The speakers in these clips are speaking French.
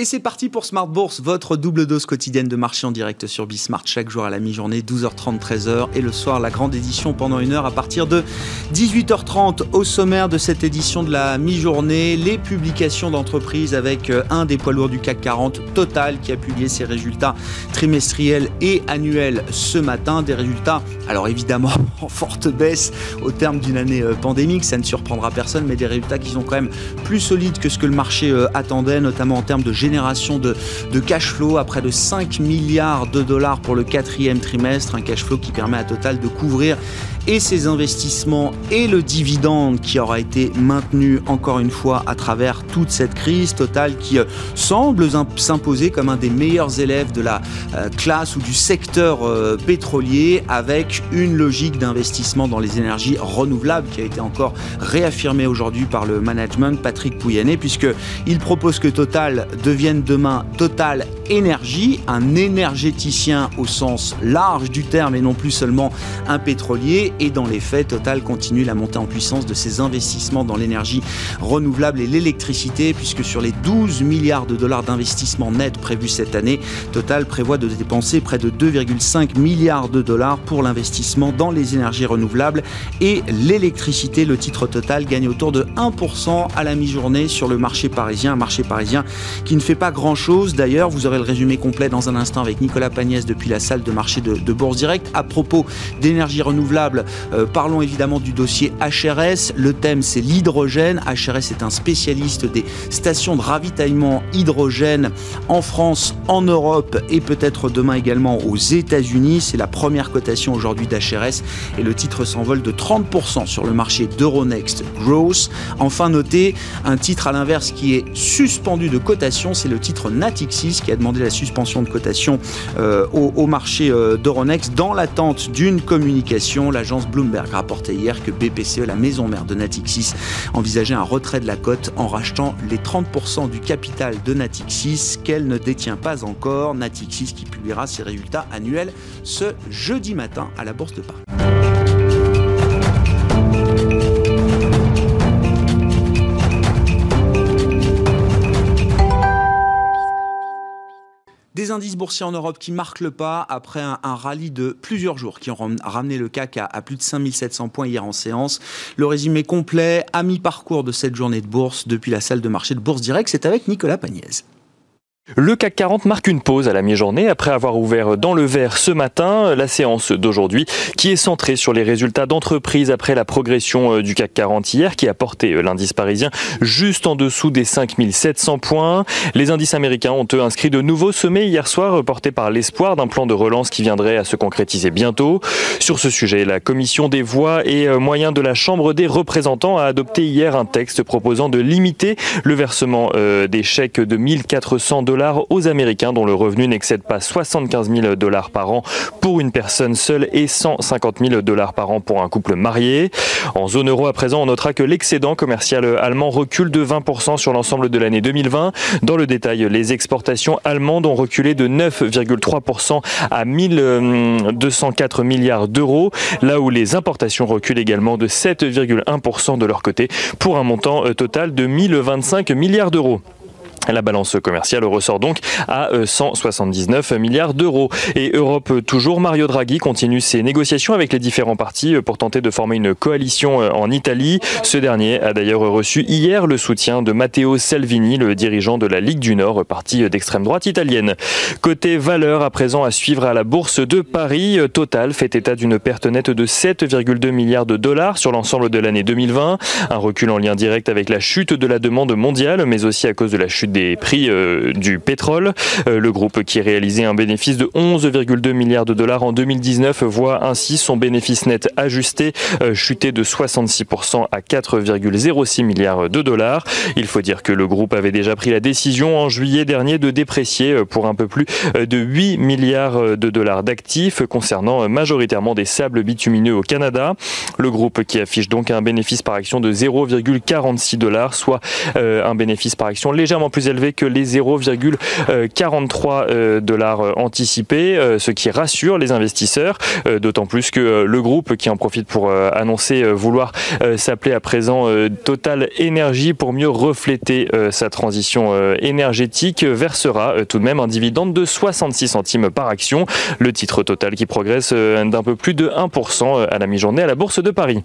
Et c'est parti pour Smart Bourse, votre double dose quotidienne de marché en direct sur Bismart chaque jour à la mi-journée, 12h30, 13h et le soir la grande édition pendant une heure à partir de 18h30 au sommaire de cette édition de la mi-journée, les publications d'entreprises avec euh, un des poids lourds du CAC 40, Total, qui a publié ses résultats trimestriels et annuels ce matin, des résultats alors évidemment en forte baisse au terme d'une année euh, pandémique, ça ne surprendra personne, mais des résultats qui sont quand même plus solides que ce que le marché euh, attendait, notamment en termes de génération de, de cash flow à près de 5 milliards de dollars pour le quatrième trimestre, un cash flow qui permet à Total de couvrir et ses investissements et le dividende qui aura été maintenu encore une fois à travers toute cette crise Total qui euh, semble s'imposer comme un des meilleurs élèves de la euh, classe ou du secteur euh, pétrolier avec une logique d'investissement dans les énergies renouvelables qui a été encore réaffirmée aujourd'hui par le management Patrick Pouyanné puisqu'il propose que Total devienne demain Total Énergie, un énergéticien au sens large du terme et non plus seulement un pétrolier et dans les faits, Total continue la montée en puissance de ses investissements dans l'énergie renouvelable et l'électricité, puisque sur les 12 milliards de dollars d'investissement net prévus cette année, Total prévoit de dépenser près de 2,5 milliards de dollars pour l'investissement dans les énergies renouvelables et l'électricité. Le titre Total gagne autour de 1% à la mi-journée sur le marché parisien, un marché parisien qui ne fait pas grand-chose. D'ailleurs, vous aurez le résumé complet dans un instant avec Nicolas Pagnès depuis la salle de marché de, de Bourse Direct. À propos d'énergie renouvelable, euh, parlons évidemment du dossier HRS. Le thème, c'est l'hydrogène. HRS est un spécialiste des stations de ravitaillement hydrogène en France, en Europe et peut-être demain également aux États-Unis. C'est la première cotation aujourd'hui d'HRS et le titre s'envole de 30% sur le marché d'Euronext Growth. Enfin, notez un titre à l'inverse qui est suspendu de cotation, c'est le titre Natixis qui a demandé la suspension de cotation euh, au, marché euh, d'Euronext dans l'attente d'une communication. L'agence Bloomberg rapportait hier que BPCE, la maison mère de Natixis, envisageait un retrait de la cote en rachetant les 30% du capital de Natixis qu'elle ne détient pas encore. Natixis qui publiera ses résultats annuels ce jeudi matin à la Bourse de Paris. Indices boursiers en Europe qui marquent le pas après un, rallye de plusieurs jours qui ont ramené le CAC à, plus de 5700 points hier en séance. Le résumé complet à mi-parcours de cette journée de bourse depuis la salle de marché de Bourse Direct, c'est avec Nicolas Pagnès. Le CAC 40 marque une pause à la mi-journée après avoir ouvert dans le vert ce matin. La séance d'aujourd'hui qui est centrée sur les résultats d'entreprise après la progression euh, du CAC 40 hier qui a porté euh, l'indice parisien juste en dessous des 5700 points. Les indices américains ont eux inscrit de nouveaux sommets hier soir portés par l'espoir d'un plan de relance qui viendrait à se concrétiser bientôt. Sur ce sujet, la commission des voix et euh, moyens de la Chambre des représentants a adopté hier un texte proposant de limiter le versement des chèques de 1400 dollars aux Américains dont le revenu n'excède pas 75 000 dollars par an pour une personne seule et 150 000 dollars par an pour un couple marié. En zone euro à présent, on notera que l'excédent commercial allemand recule de 20% sur l'ensemble de l'année 2020. Dans le détail, les exportations allemandes ont reculé de 9,3% à 1204 milliards d'euros, là où les importations reculent également de 7,1% de leur côté pour un montant euh, total de 1025 milliards d'euros. La balance commerciale ressort donc à 179 euh, milliards d'euros. Et Europe toujours, Mario Draghi continue ses négociations avec les différents partis euh, pour tenter de former une coalition euh, en Italie. Ce dernier a d'ailleurs reçu hier le soutien de Matteo Salvini, le dirigeant de la Ligue du Nord, parti d'extrême droite italienne. Côté valeur, à présent à suivre à la bourse de Paris, Total fait état d'une perte nette de 7,2 milliards de dollars sur l'ensemble de l'année 2020. Un recul en lien direct avec la chute de la demande mondiale, mais aussi à cause de la chute des prix euh, du pétrole. Euh, le groupe qui réalisait un bénéfice de 11,2 milliards de dollars en 2019 voit ainsi son bénéfice net ajusté euh, chuter de 66% à 4,06 milliards de dollars. Il faut dire que le groupe avait déjà pris la décision en juillet dernier de déprécier pour un peu plus de 8 milliards de dollars d'actifs concernant majoritairement des sables bitumineux au Canada. Le groupe qui affiche donc un bénéfice par action de 0,46 dollars, soit un bénéfice par action légèrement plus plus élevé que les 0,43 dollars anticipés, ce qui rassure les investisseurs, d'autant plus que le groupe qui en profite pour annoncer vouloir s'appeler à présent Total Énergie pour mieux refléter sa transition énergétique versera tout de même un dividende de 66 centimes par action. Le titre total qui progresse d'un peu plus de 1% à la mi-journée à la Bourse de Paris.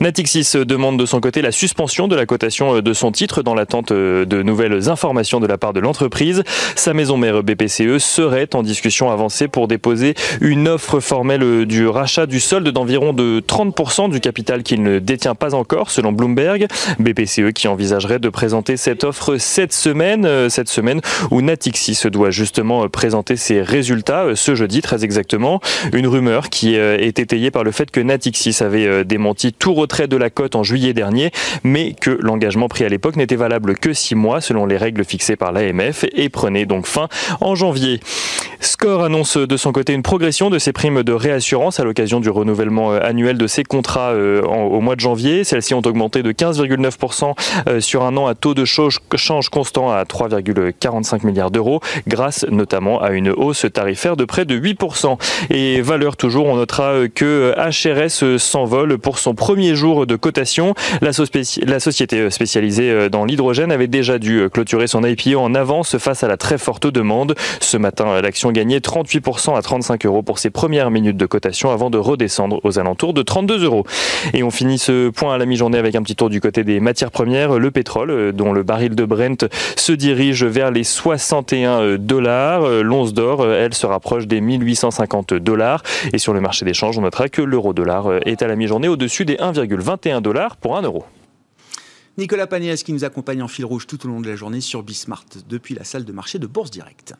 Natixis demande de son côté la suspension de la cotation de son titre dans l'attente de nouvelles informations de la part de l'entreprise. Sa maison mère BPCE serait en discussion avancée pour déposer une offre formelle du rachat du solde d'environ de 30% du capital qu'il ne détient pas encore, selon Bloomberg. BPCE qui envisagerait de présenter cette offre cette semaine, cette semaine où Natixis doit justement présenter ses résultats ce jeudi très exactement. Une rumeur qui est étayée par le fait que Natixis avait démenti tout retrait de la cote en juillet dernier, mais que l'engagement pris à l'époque n'était valable que six mois selon les règles fixées par l'AMF et prenait donc fin en janvier. Score annonce de son côté une progression de ses primes de réassurance à l'occasion du renouvellement euh, annuel de ses contrats euh, au mois de janvier. Celles-ci ont augmenté de 15,9% euh, sur un an à taux de change constant à 3,45 milliards d'euros, grâce notamment à une hausse tarifaire de près de 8%. Et valeur toujours, on notera que HRS s'envole pour son premier jour de cotation. La, société spécialisée dans l'hydrogène avait déjà dû clôturer son IPO en avance face à la très forte demande. Ce matin, l'action gagnait 38% à 35 euros pour ses premières minutes de cotation avant de redescendre aux alentours de 32 euros. Et on finit ce point à la mi-journée avec un petit tour du côté des matières premières. Le pétrole, dont le baril de Brent se dirige vers les 61 dollars. L'once d'or, elle, se rapproche des 1850 dollars. Et sur le marché des changes, on notera que l'euro dollar est à la mi-journée au-dessus des 1,21 dollars pour 1 euro. Nicolas Pagnès qui nous accompagne en fil rouge tout au long de la journée sur Bismart depuis la salle de marché de Bourse Directe.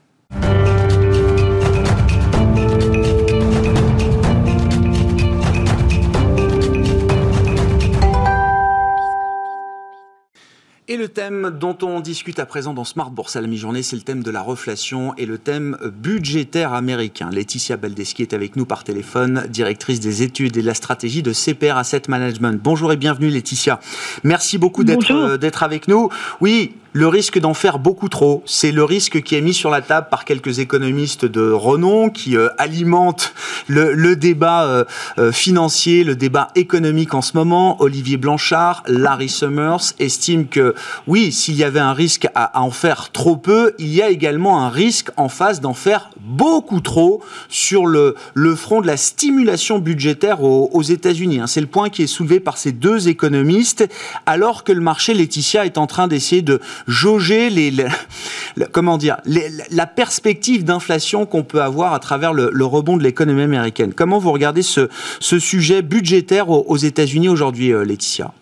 Et le thème dont on discute à présent dans Smart Bourse à la mi-journée, c'est le thème de la reflation et le thème budgétaire américain. Laetitia Baldeschi est avec nous par téléphone, directrice des études et de la stratégie de CPR Asset Management. Bonjour et bienvenue Laetitia. Merci beaucoup d'être euh, d'être avec nous. Oui, le risque d'en faire beaucoup trop. C'est le risque qui est mis sur la table par quelques économistes de renom qui euh, alimentent le, débat euh, euh, financier, le débat économique en ce moment. Olivier Blanchard, Larry Summers estiment que oui, s'il y avait un risque à, en faire trop peu, il y a également un risque en face d'en faire beaucoup trop sur le, le front de la stimulation budgétaire aux, aux États-Unis. Hein. C'est le point qui est soulevé par ces deux économistes, alors que le marché Laetitia est en train d'essayer de jauger la perspective d'inflation qu'on peut avoir à travers le, rebond de l'économie américaine. Comment vous regardez ce, ce sujet budgétaire aux, États-Unis aujourd'hui, euh, Laetitia?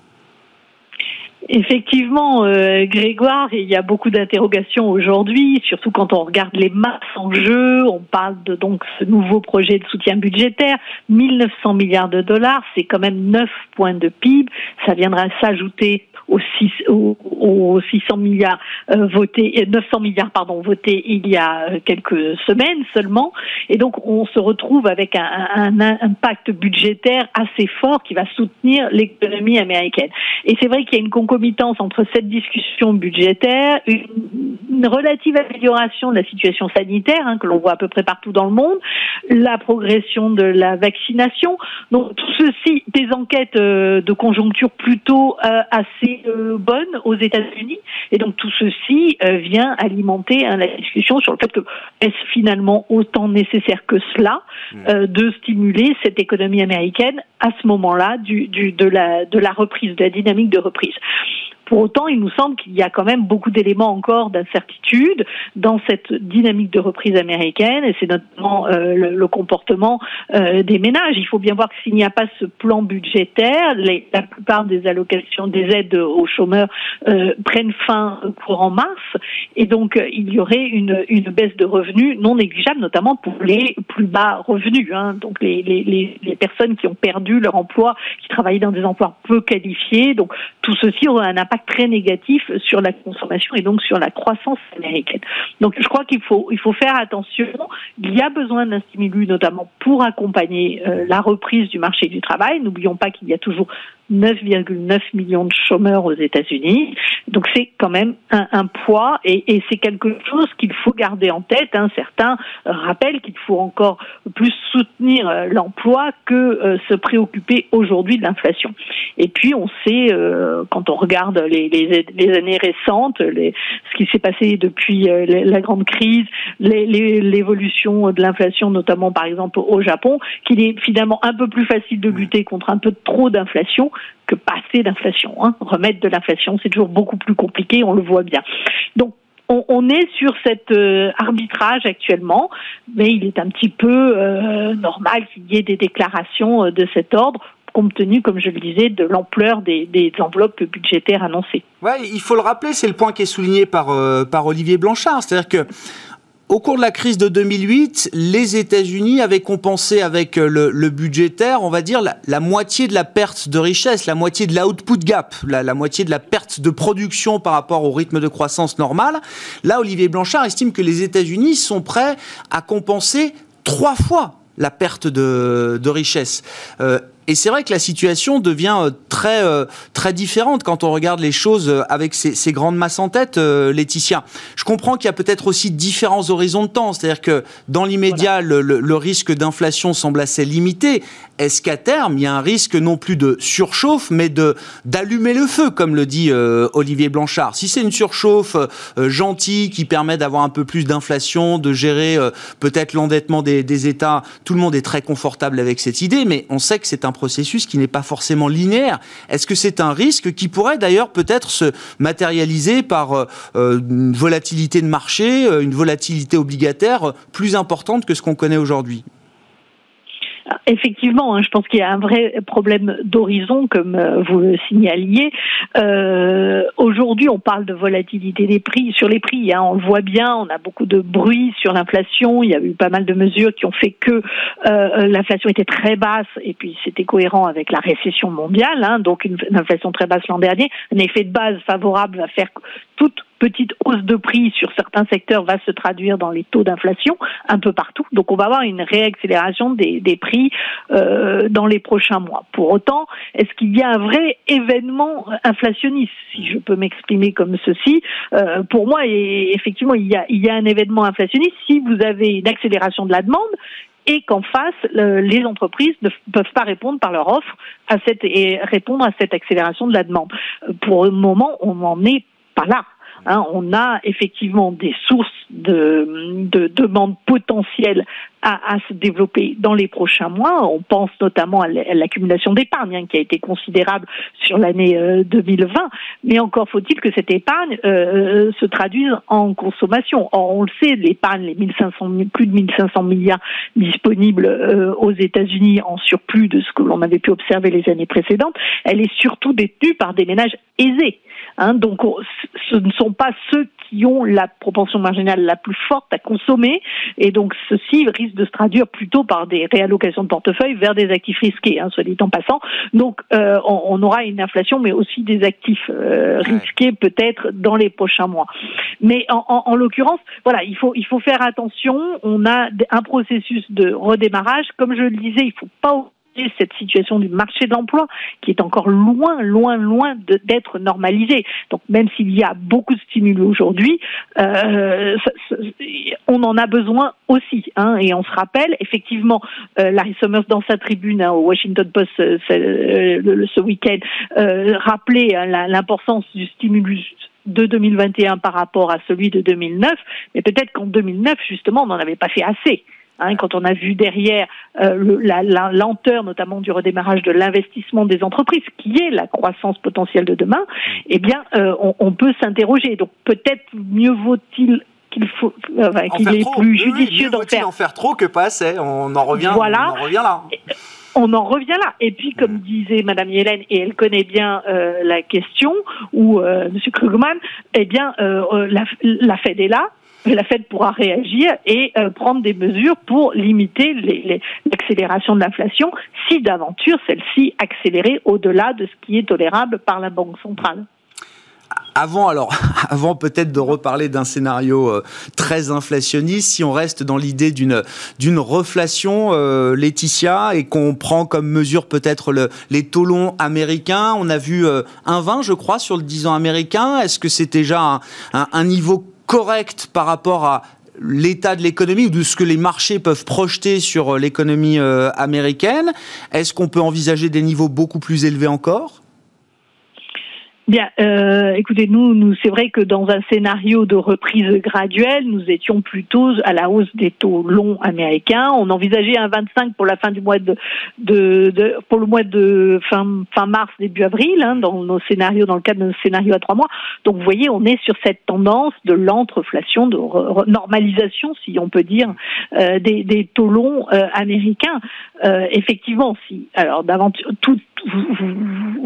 Effectivement, euh, Grégoire, il y a beaucoup d'interrogations aujourd'hui, surtout quand on regarde les masses en jeu. On parle de donc ce nouveau projet de soutien budgétaire, 1900 milliards de dollars, c'est quand même 9 points de PIB. Ça viendra s'ajouter aux, 600 milliards euh, votés, 900 euh, milliards pardon votés il y a euh, quelques semaines seulement, et donc on se retrouve avec un, pacte budgétaire assez fort qui va soutenir l'économie américaine. Et c'est vrai qu'il y a une concomitance entre cette discussion budgétaire, une, relative amélioration de la situation sanitaire hein, que l'on voit à peu près partout dans le monde, la progression de la vaccination. Donc tout ceci, des enquêtes de conjoncture plutôt assez euh, bonne aux États-Unis. Et donc tout ceci euh, vient alimenter hein, la discussion sur le fait que est-ce finalement autant nécessaire que cela mmh. euh, de stimuler cette économie américaine à ce moment-là du, du, de, la, de la reprise, de la dynamique de reprise? Pour autant, il nous semble qu'il y a quand même beaucoup d'éléments encore d'incertitude dans cette dynamique de reprise américaine, et c'est notamment euh, le, comportement euh, des ménages. Il faut bien voir que s'il n'y a pas ce plan budgétaire, la plupart des allocations, des aides aux chômeurs euh, prennent fin courant mars, et donc il y aurait une, baisse de revenus non négligeable, notamment pour les plus bas revenus, hein, donc les, les, les personnes qui ont perdu leur emploi, qui travaillaient dans des emplois peu qualifiés. Donc tout ceci aura un impact très négatif sur la consommation et donc sur la croissance américaine. Donc je crois qu'il faut il faut faire attention. Il y a besoin d'un stimulus notamment pour accompagner euh, la reprise du marché du travail. N'oublions pas qu'il y a toujours 9,9 millions de chômeurs aux États-Unis. Donc c'est quand même un, poids et, c'est quelque chose qu'il faut garder en tête. Hein. Certains rappellent qu'il faut encore plus soutenir euh, l'emploi que euh, se préoccuper aujourd'hui de l'inflation. Et puis on sait, euh, quand on regarde les, les, années récentes, les, ce qui s'est passé depuis la grande crise, l'évolution de l'inflation, notamment par exemple au Japon, qu'il est finalement un peu plus facile de lutter contre un peu trop d'inflation que passer d'inflation. Hein. Remettre de l'inflation, c'est toujours beaucoup plus compliqué, on le voit bien. Donc on, est sur cet euh, arbitrage actuellement, mais il est un petit peu euh, normal qu'il y ait des déclarations euh, de cet ordre compte tenu, comme je le disais, de l'ampleur des, enveloppes budgétaires annoncées. Ouais, il faut le rappeler, c'est le point qui est souligné par, par Olivier Blanchard, c'est-à-dire que au cours de la crise de 2008, les États-Unis avaient compensé avec euh, le, budgétaire, on va dire, la, moitié de la perte de richesse, la moitié de l'output gap, la, moitié de la perte de production par rapport au rythme de croissance normal. Là, Olivier Blanchard estime que les États-Unis sont prêts à compenser trois fois la perte de, de richesse. Euh, et c'est vrai que la situation devient euh, très euh, très différente quand on regarde les choses euh, avec ces, ces grandes masses en tête, Laetitia. Je comprends qu'il y a peut-être aussi différents horizons de temps, c'est-à-dire que dans l'immédiat, le, le, risque d'inflation semble assez limité. Est-ce qu'à terme, il y a un risque non plus de surchauffe, mais de d'allumer le feu, comme le dit Olivier Blanchard Si c'est une surchauffe gentille qui permet d'avoir un peu plus d'inflation, de gérer peut-être l'endettement des, des États, tout le monde est très confortable avec cette idée, mais on sait que c'est un processus qui n'est pas forcément linéaire. Est-ce que c'est un risque qui pourrait d'ailleurs peut-être se matérialiser par euh, euh, une volatilité de marché, euh, une volatilité obligataire plus importante que ce qu'on connaît aujourd'hui? Effectivement, hein, je pense qu'il y a un vrai problème d'horizon, comme euh, vous le signaliez. Euh, Aujourd'hui, on parle de volatilité des prix sur les prix. Hein, on le voit bien, on a beaucoup de bruit sur l'inflation. Il y a eu pas mal de mesures qui ont fait que euh, l'inflation était très basse et puis c'était cohérent avec la récession mondiale. Hein, donc une, une inflation très basse l'an dernier, un effet de base favorable va faire toute petite hausse de prix sur certains secteurs va se traduire dans les taux d'inflation un peu partout. Donc on va avoir une réaccélération des, des prix euh, dans les prochains mois. Pour autant, est-ce qu'il y a un vrai événement inflationniste, si je peux m'exprimer comme ceci? Euh, Pour moi, effectivement, il y, a, il y a un événement inflationniste si vous avez une accélération de la demande et qu'en face, les entreprises ne peuvent pas répondre par leur offre à cette, et répondre à cette accélération de la demande. Pour le moment, on n'en est pas là. Hein, on a effectivement des sources de, de demandes potentielles à, se développer dans les prochains mois. On pense notamment à l'accumulation d'épargne hein, qui a été considérable sur l'année 2020, euh, mais encore faut-il que cette épargne euh, se traduise en consommation. Or, on le sait, l'épargne, les 1500, plus de 1500 milliards disponibles euh, aux États-Unis en surplus de ce que l'on avait pu observer les années précédentes, elle est surtout détenue par des ménages aisés. Hein, donc, ce ne sont pas ceux qui ont la propension marginale la plus forte à consommer, et donc ceci risque de se traduire plutôt par des réallocations de portefeuille vers des actifs risqués, hein, soit dit en passant. Donc, euh, on, aura une inflation, mais aussi des actifs euh, risqués peut-être dans les prochains mois. Mais en, en, en l'occurrence, voilà, il faut il faut faire attention. On a un processus de redémarrage, comme je le disais, il faut pas cette situation du marché de l'emploi qui est encore loin, loin, loin d'être normalisée. Donc même s'il y a beaucoup de stimuli aujourd'hui, euh, on en a besoin aussi. Hein, et on se rappelle, effectivement, euh, Larry Summers dans sa tribune hein, au Washington Post euh, ce week-end rappelait hein, l'importance du stimulus de 2021 par rapport à celui de 2009, mais peut-être qu'en 2009, justement, on n'en avait pas fait assez. Hein, quand on a vu derrière euh, la, lenteur notamment du redémarrage de l'investissement des entreprises, qui est la croissance potentielle de demain, eh bien, euh, on, peut s'interroger. Donc peut-être mieux vaut-il qu'il faut euh, qu'il est plus judicieux d'en faire. en faire trop que pas assez. On en revient. Voilà. On en revient là. On en revient là. Et puis, comme disait Madame Yellen, et elle connaît bien la question, ou Monsieur Krugman, eh bien, la, la Fed est là la Fed pourra réagir et euh, prendre des mesures pour limiter l'accélération de l'inflation si d'aventure celle-ci accélérait au-delà de ce qui est tolérable par la Banque centrale. avant, alors, avant peut-être de reparler d'un scénario euh, très inflationniste, si on reste dans l'idée d'une d'une reflation, euh, Laetitia, et qu'on prend comme mesure peut-être le, les taux longs américains, on a vu un 20, je crois, sur le 10 ans américain. Est-ce que c'est déjà un, un niveau correct par rapport à l'état de l'économie ou de ce que les marchés peuvent projeter sur l'économie américaine. Est-ce qu'on peut envisager des niveaux beaucoup plus élevés encore? Bien, euh, écoutez, nous, nous c'est vrai que dans un scénario de reprise graduelle, nous étions plutôt à la hausse des taux longs américains. On envisageait un 25 pour la fin du mois de, de, de pour le mois de fin, mars début avril hein, dans nos scénarios, dans le cadre de nos scénarios à trois mois. Donc, vous voyez, on est sur cette tendance de l'entreflation, de normalisation, si on peut dire, euh, des, des, taux longs euh, américains. Euh, effectivement, si alors d'aventure tout vous,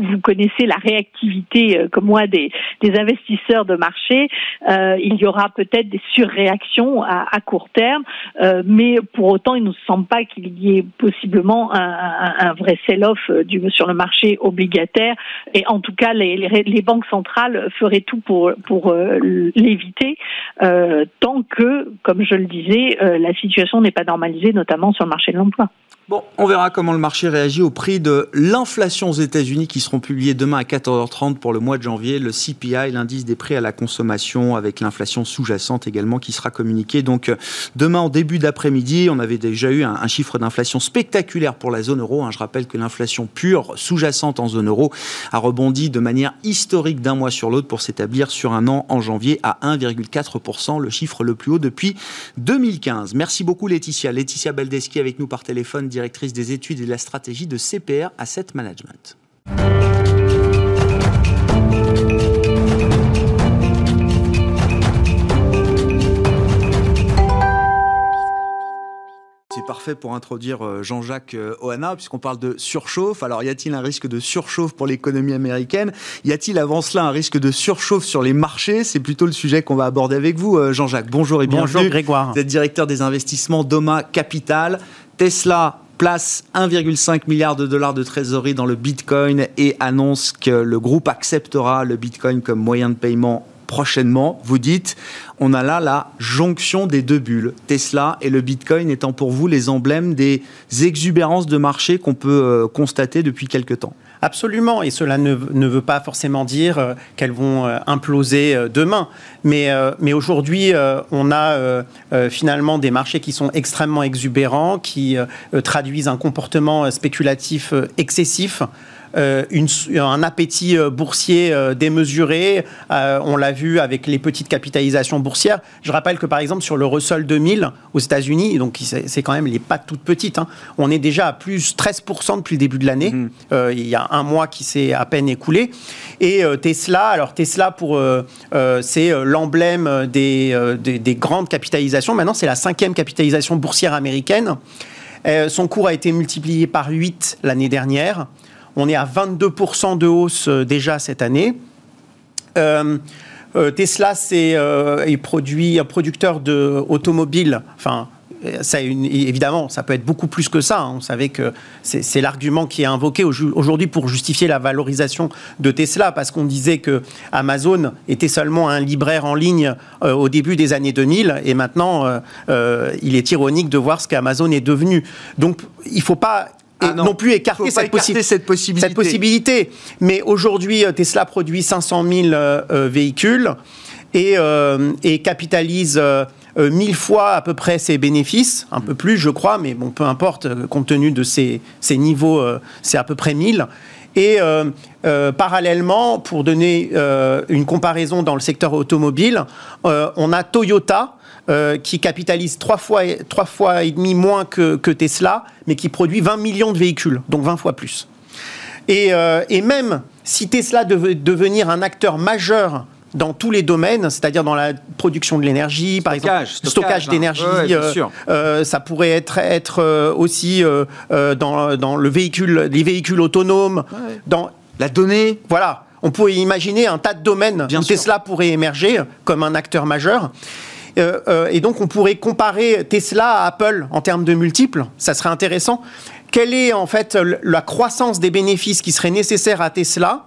vous, connaissez la réactivité euh, comme moi des, des investisseurs de marché. Euh, il y aura peut-être des surréactions à, à court terme, euh, mais pour autant, il ne nous semble pas qu'il y ait possiblement un, un, un vrai sell-off euh, sur le marché obligataire. Et en tout cas, les, les, les banques centrales feraient tout pour, pour euh, l'éviter, euh, tant que, comme je le disais, la situation n'est pas normalisée, notamment sur le marché de l'emploi. Bon, on verra comment le marché réagit au prix de l'inflation aux États-Unis qui seront publiés demain à 14h30 pour le mois de janvier. Le CPI, l'indice des prix à la consommation avec l'inflation sous-jacente également qui sera communiqué. Donc demain en début d'après-midi, on avait déjà eu un, chiffre d'inflation spectaculaire pour la zone euro. Hein. Je rappelle que l'inflation pure sous-jacente en zone euro a rebondi de manière historique d'un mois sur l'autre pour s'établir sur un an en janvier à 1,4%, le chiffre le plus haut depuis 2015. Merci beaucoup Laetitia. Laetitia Baldeschi avec nous par téléphone directrice des études et de la stratégie de CPR Asset Management. C'est parfait pour introduire euh, Jean-Jacques euh, Ohana, puisqu'on parle de surchauffe. Alors, y a-t-il un risque de surchauffe pour l'économie américaine? Y a-t-il avant cela un risque de surchauffe sur les marchés? C'est plutôt le sujet qu'on va aborder avec vous, euh, Jean-Jacques. Bonjour et bienvenue. Bonjour Grégoire. Vous êtes directeur des investissements Doma Capital. Tesla place 1,5 milliard de dollars de trésorerie dans le Bitcoin et annonce que le groupe acceptera le Bitcoin comme moyen de paiement prochainement. Vous dites, on a là la jonction des deux bulles, Tesla et le Bitcoin étant pour vous les emblèmes des exubérances de marché qu'on peut euh, constater depuis quelque temps. Absolument, et cela ne, veut pas forcément dire euh, qu'elles vont euh, imploser euh, demain. Mais, mais aujourd'hui, on a finalement des marchés qui sont extrêmement exubérants, qui traduisent un comportement spéculatif excessif. Euh, un appétit euh, boursier euh, démesuré. on l'a vu avec les petites capitalisations boursières. Je rappelle que par exemple sur le Russell 2000 aux États-Unis, donc c'est quand même les pattes toutes petites, hein, on est déjà à plus 13% depuis le début de l'année. Mmh. il y a un mois qui s'est à peine écoulé. Et Tesla, alors Tesla pour c'est l'emblème des, des, des, grandes capitalisations. Maintenant, c'est la cinquième capitalisation boursière américaine. son cours a été multiplié par 8 l'année dernière. On est à 22% de hausse euh, déjà cette année. Euh, euh, Tesla, c'est produit un producteur d'automobiles. Enfin, ça, évidemment, ça peut être beaucoup plus que ça. Hein. On savait que c'est l'argument qui est invoqué aujourd'hui pour justifier la valorisation de Tesla, parce qu'on disait que Amazon était seulement un libraire en ligne au début des années 2000, et maintenant, il est ironique de voir ce qu'Amazon est devenu. Donc, il ne faut pas ah non. plus écarter, cette, cette, possibilité. cette, possibilité. Mais aujourd'hui, euh, Tesla produit 500 000 euh, euh, véhicules et, et capitalise mille fois à peu près ses bénéfices, un peu plus, je crois, mais bon, peu importe, compte tenu de ces, ces niveaux, c'est à peu près 1000. Et parallèlement, pour donner une comparaison dans le secteur automobile, on a Toyota euh, qui capitalise trois fois, trois fois et demi moins que, Tesla, mais qui produit 20 millions de véhicules, donc 20 fois plus. Et, euh, et même si Tesla devait devenir un acteur majeur dans tous les domaines, c'est-à-dire dans la production de l'énergie, par exemple, stockage, hein. d'énergie, euh, ça pourrait être, être aussi dans, dans, le véhicule, les véhicules autonomes, dans la donnée. Voilà, on pourrait imaginer un tas de domaines où Tesla pourrait émerger comme un acteur majeur. Euh, euh, et donc on pourrait comparer Tesla à Apple en termes de multiples, ça serait intéressant. Quelle est en fait la croissance des bénéfices qui serait nécessaire à Tesla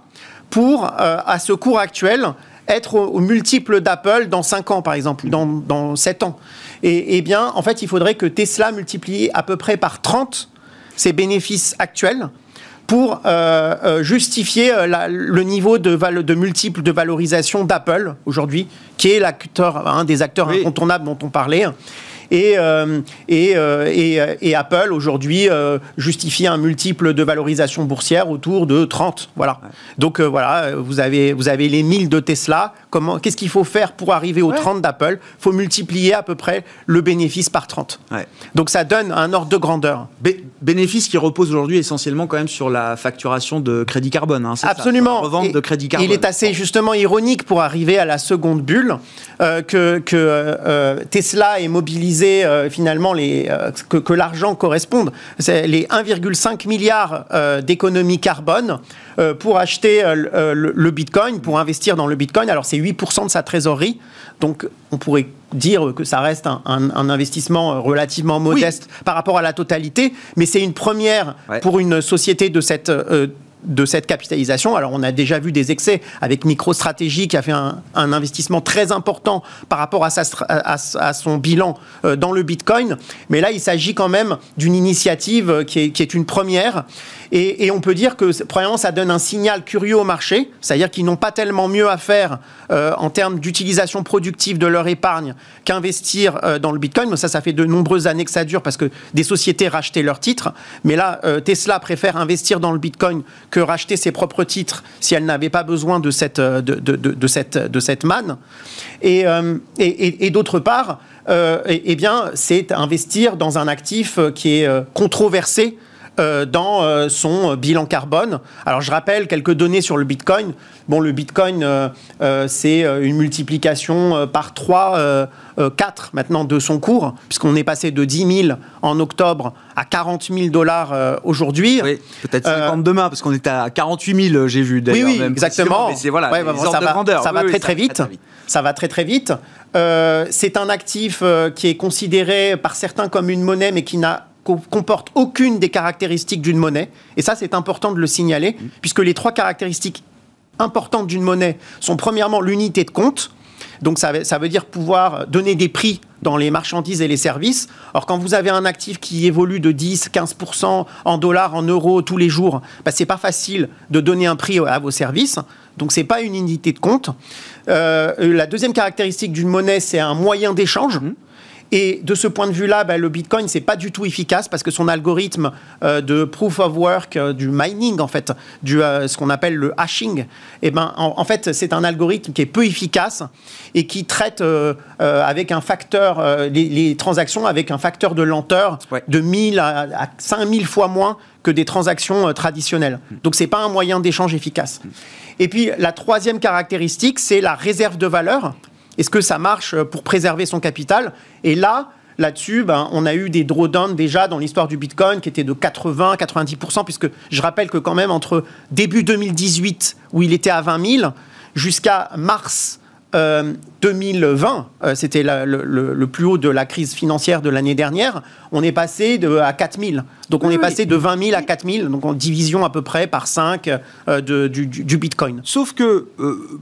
pour, euh, à ce cours actuel, être au, multiple d'Apple dans 5 ans, par exemple, dans, dans 7 ans? Et, et, bien, en fait, il faudrait que Tesla multiplie à peu près par 30 ses bénéfices actuels pour euh, euh, justifier euh, le niveau de, de multiples de valorisation d'Apple aujourd'hui, qui est l'acteur, un des acteurs incontournables dont on parlait. Et, euh, euh, euh, et, Apple, aujourd'hui, justifie un multiple de valorisation boursière autour de 30. Voilà. Donc, voilà, vous avez, vous avez les 1000 de Tesla. Comment, qu'est-ce qu'il faut faire pour arriver aux 30 d'Apple? Il faut multiplier à peu près le bénéfice par 30. Donc, ça donne un ordre de grandeur. bénéfice qui repose aujourd'hui essentiellement quand même sur la facturation de crédit carbone. Hein, Absolument. Ça, revente de crédit carbone. Il est assez justement ironique pour arriver à la seconde bulle que, que Tesla est mobilisé euh, finalement les, euh, que, l'argent corresponde. C'est les 1,5 milliard euh, d'économies carbone pour acheter le, Bitcoin, pour investir dans le Bitcoin. Alors c'est 8% de sa trésorerie. Donc on pourrait dire que ça reste un, investissement relativement modeste par rapport à la totalité, mais c'est une première pour une société de cette de cette capitalisation. Alors on a déjà vu des excès avec MicroStrategy qui a fait un, investissement très important par rapport à, son bilan euh, dans le Bitcoin. Mais là, il s'agit quand même d'une initiative qui est, qui est, une première. Et, on peut dire que, premièrement, ça donne un signal curieux au marché, c'est-à-dire qu'ils n'ont pas tellement mieux à faire euh, en termes d'utilisation productive de leur épargne qu'investir euh, dans le Bitcoin. Mais ça, ça fait de nombreuses années que ça dure parce que des sociétés rachetaient leurs titres. Mais là, Tesla préfère investir dans le Bitcoin que racheter ses propres titres si elle n'avait pas besoin de cette, euh, de, de, cette, de cette manne. Et, euh, et, et, d'autre part, euh, eh bien, c'est investir dans un actif qui est controversé euh, dans euh, son bilan carbone. Alors je rappelle quelques données sur le Bitcoin. Bon, le Bitcoin, euh, c'est une multiplication par 3, 4 maintenant de son cours, puisqu'on est passé de 10 000 en octobre à 40 000 dollars aujourd'hui. Oui, peut-être 50 demain, parce qu'on était à 48 000, j'ai vu d'ailleurs. Oui, oui, exactement. Mais voilà, ça, va, ça va très, très vite. Ça va très très vite. c'est un actif qui est considéré par certains comme une monnaie, mais qui n'a comporte aucune des caractéristiques d'une monnaie. Et ça, c'est important de le signaler, puisque les trois caractéristiques importantes d'une monnaie sont premièrement l'unité de compte. Donc ça, ça, veut dire pouvoir donner des prix dans les marchandises et les services. Or, quand vous avez un actif qui évolue de 10-15% en dollars, en euros tous les jours, bah, ce n'est pas facile de donner un prix à vos services. Donc ce n'est pas une unité de compte. Euh, la deuxième caractéristique d'une monnaie, c'est un moyen d'échange. Mmh. Et de ce point de vue-là, bah, le Bitcoin, c'est pas du tout efficace parce que son algorithme euh, de proof of work, euh, du mining, en fait, du, euh, ce qu'on appelle le hashing, eh ben, en, fait, c'est un algorithme qui est peu efficace et qui traite avec un facteur, les, transactions avec un facteur de lenteur de 1000 à, à 5000 fois moins que des transactions traditionnelles. Donc, c'est pas un moyen d'échange efficace. Et puis, la troisième caractéristique, c'est la réserve de valeur. Est-ce que ça marche pour préserver son capital? Et là, là-dessus, ben, on a eu des drawdowns déjà dans l'histoire du Bitcoin qui étaient de 80-90%, puisque je rappelle que quand même entre début 2018, où il était à 20 000, jusqu'à mars 2020, euh, euh, c'était le, plus haut de la crise financière de l'année dernière, on est passé de, à 4000. Donc on est passé de 20 000 à 4000, donc en division à peu près par 5 euh, de, du, Bitcoin. Sauf que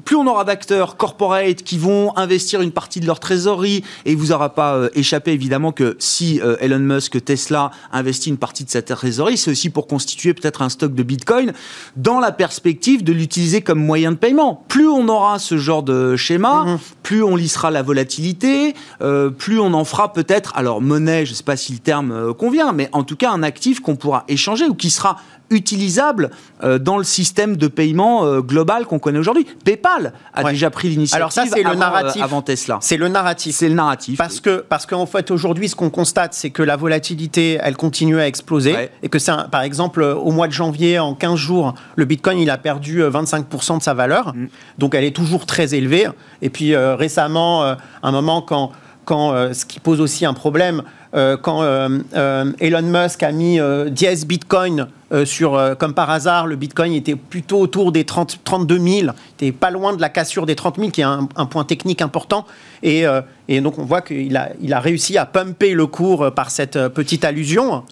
plus on aura d'acteurs corporate qui vont investir une partie de leur trésorerie, et il vous aura pas échappé évidemment que si Elon Musk, Tesla investit une partie de sa trésorerie, c'est aussi pour constituer peut-être un stock de Bitcoin dans la perspective de l'utiliser comme moyen de paiement. Plus on aura ce genre de schéma, mhm. plus on lissera la volatilité, euh, plus on en fera peut-être, alors monnaie, je ne sais pas si le terme euh, convient, mais en tout cas un actif qu'on pourra échanger ou qui sera utilisable euh, dans le système de paiement euh, global qu'on connaît aujourd'hui. PayPal a déjà pris l'initiative. Alors ça, c'est le narratif. Euh, avant Tesla. C'est le narratif. C'est le narratif. Parce que parce qu'en fait aujourd'hui, ce qu'on constate, c'est que la volatilité, elle continue à exploser et que c'est par exemple au mois de janvier, en 15 jours, le Bitcoin il a perdu 25% de sa valeur. Mm. Donc elle est toujours très élevée. Et puis récemment, un moment quand quand ce qui pose aussi un problème, quand Elon Musk a mis 10 Bitcoin euh, sur, euh, comme par hasard, le Bitcoin était plutôt autour des 30, 32 000, était pas loin de la cassure des 30 000, qui est un, point technique important. Et, euh, et donc on voit qu'il a, il a réussi à pumper le cours par cette petite allusion.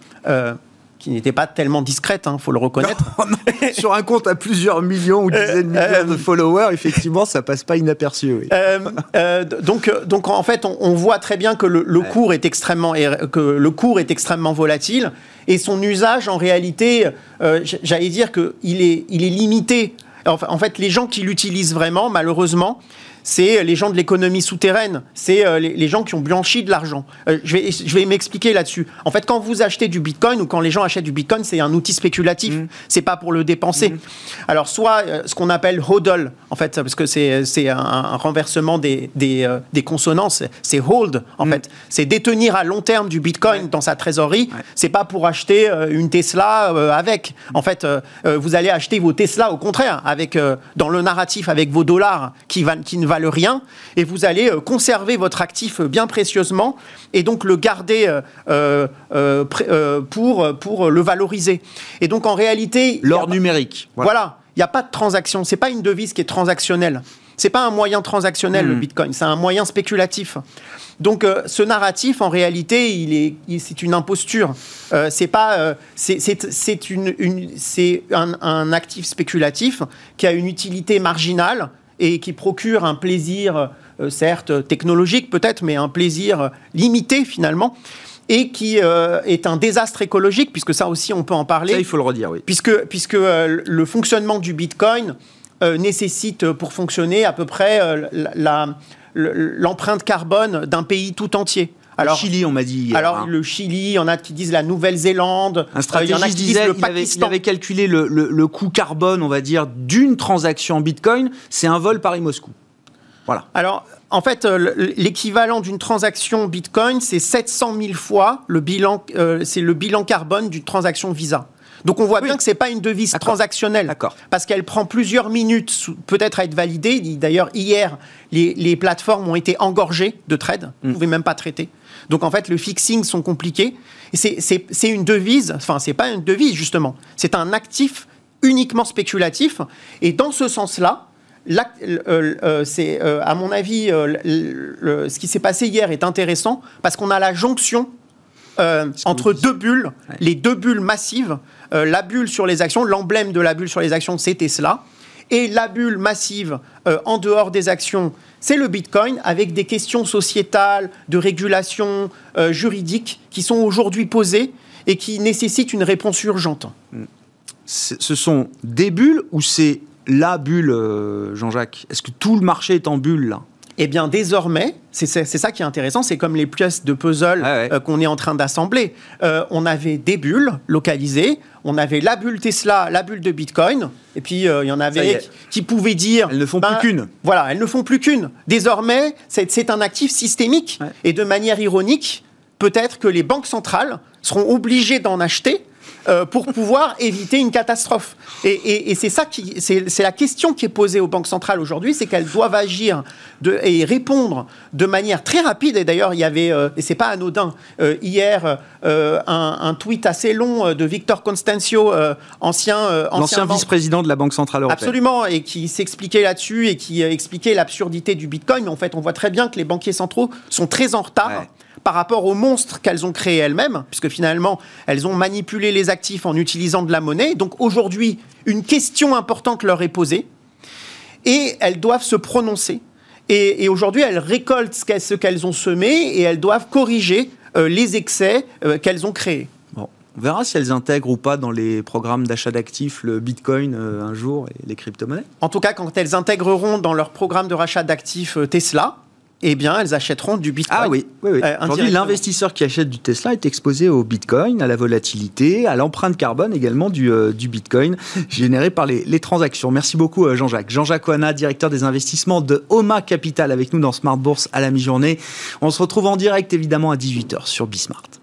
Qui n'était pas tellement discrète, il hein, faut le reconnaître. Sur un compte à plusieurs millions ou dizaines de millions de followers, effectivement, ça passe pas inaperçu. donc, donc en fait, on, voit très bien que le, cours est extrêmement que le cours est extrêmement volatile et son usage en réalité, j'allais dire qu'il est il est limité. en fait, les gens qui l'utilisent vraiment, malheureusement, c'est les gens de l'économie souterraine, c'est euh, les, gens qui ont blanchi de l'argent. Euh, je vais, je vais m'expliquer là-dessus. En fait, quand vous achetez du Bitcoin ou quand les gens achètent du Bitcoin, c'est un outil spéculatif. Mmh. C'est pas pour le dépenser. Mmh. Alors, soit euh, ce qu'on appelle hodl, en fait, parce que c'est un, un, renversement des, des, des consonances, c'est hold, en mmh. fait. C'est détenir à long terme du Bitcoin dans sa trésorerie. C'est pas pour acheter une Tesla avec. En fait, vous allez acheter vos Tesla au contraire, avec, dans le narratif, avec vos dollars qui, qui ne valent rien, et vous allez euh, conserver votre actif euh, bien précieusement et donc le garder euh, pour, pour le valoriser. Et donc en réalité... L'or numérique. Voilà. il n'y a pas de transaction. C'est pas une devise qui est transactionnelle. C'est pas un moyen transactionnel le hmm. Bitcoin, c'est un moyen spéculatif. Donc ce narratif, en réalité, il est, c'est une imposture. c'est pas, c'est, une, une c'est un, un, actif spéculatif qui a une utilité marginale et qui procure un plaisir, euh, certes technologique peut-être, mais un plaisir limité finalement et qui euh, est un désastre écologique, puisque ça aussi on peut en parler. Ça, il faut le redire, oui. Puisque, puisque euh, le fonctionnement du Bitcoin nécessite pour fonctionner à peu près l'empreinte carbone d'un pays tout entier. Alors, le Chili, on m'a dit. alors, hein. le Chili, il y en a qui disent la Nouvelle-Zélande. Un stratégiste il disait, le Pakistan. Il avait, calculé le, coût carbone, on va dire, d'une transaction en Bitcoin. C'est un vol Paris-Moscou. Voilà. Alors, en fait, euh, l'équivalent d'une transaction Bitcoin, c'est 700 000 fois le bilan, euh, c'est le bilan carbone d'une transaction Visa. Donc on voit bien que c'est pas une devise transactionnelle, parce qu'elle prend plusieurs minutes peut-être à être validée. D'ailleurs hier, les, plateformes ont été engorgées de trades, vous ne mm. pouvez même pas traiter. Donc en fait, le fixing sont compliqués. C'est une devise, enfin c'est pas une devise justement, c'est un actif uniquement spéculatif. Et dans ce sens-là, euh, euh, c'est euh, à mon avis, ce qui s'est passé hier est intéressant parce qu'on a la jonction entre deux bulles, les deux bulles massives, la bulle sur les actions, l'emblème de la bulle sur les actions, c'est Tesla, et la bulle massive en dehors des actions, c'est le Bitcoin avec des questions sociétales, de régulation euh, juridique qui sont aujourd'hui posées et qui nécessitent une réponse urgente. Ce sont des bulles ou c'est la bulle, euh, Jean-Jacques? Est-ce que tout le marché est en bulle là? Eh bien, désormais, c'est ça qui est intéressant, c'est comme les pièces de puzzle euh, qu'on est en train d'assembler. Euh, on avait des bulles localisées, on avait la bulle Tesla, la bulle de Bitcoin, et puis euh, il y en avait qui, pouvaient dire... Elles ne font plus ben, qu'une. Voilà, elles ne font plus qu'une. Désormais, c'est un actif systémique, et de manière ironique, peut-être que les banques centrales seront obligées d'en acheter euh, pour pouvoir éviter une catastrophe. Et, c'est ça qui, c'est la question qui est posée aux banques centrales aujourd'hui, c'est qu'elles doivent agir de, et répondre de manière très rapide. Et d'ailleurs, il y avait, euh, et c'est pas anodin, euh, hier un, tweet assez long de Victor Constancio, ancien, ancien vice-président de la Banque centrale européenne. Absolument, et qui s'expliquait là-dessus et qui expliquait l'absurdité du Bitcoin. Mais en fait, on voit très bien que les banquiers centraux sont très en retard par rapport aux monstres qu'elles ont créés elles-mêmes, puisque finalement, elles ont manipulé les actifs en utilisant de la monnaie. Donc aujourd'hui, une question importante leur est posée, et elles doivent se prononcer. Et, aujourd'hui, elles récoltent ce qu'elles ont semé, et elles doivent corriger euh, les excès euh, qu'elles ont créés. On verra si elles intègrent ou pas dans les programmes d'achat d'actifs le Bitcoin euh, un jour et les crypto-monnaies. En tout cas, quand elles intégreront dans leur programme de rachat d'actifs Tesla, eh bien, elles achèteront du Bitcoin. Ah oui, oui, oui. Euh, Aujourd'hui, l'investisseur qui achète du Tesla est exposé au Bitcoin, à la volatilité, à l'empreinte carbone également du, euh, du Bitcoin généré par les, les transactions. Merci beaucoup, euh, Jean-Jacques. Jean-Jacques Oana, directeur des investissements de Oma Capital, avec nous dans Smart Bourse à la mi-journée. On se retrouve en direct, évidemment, à 18h sur Bismart.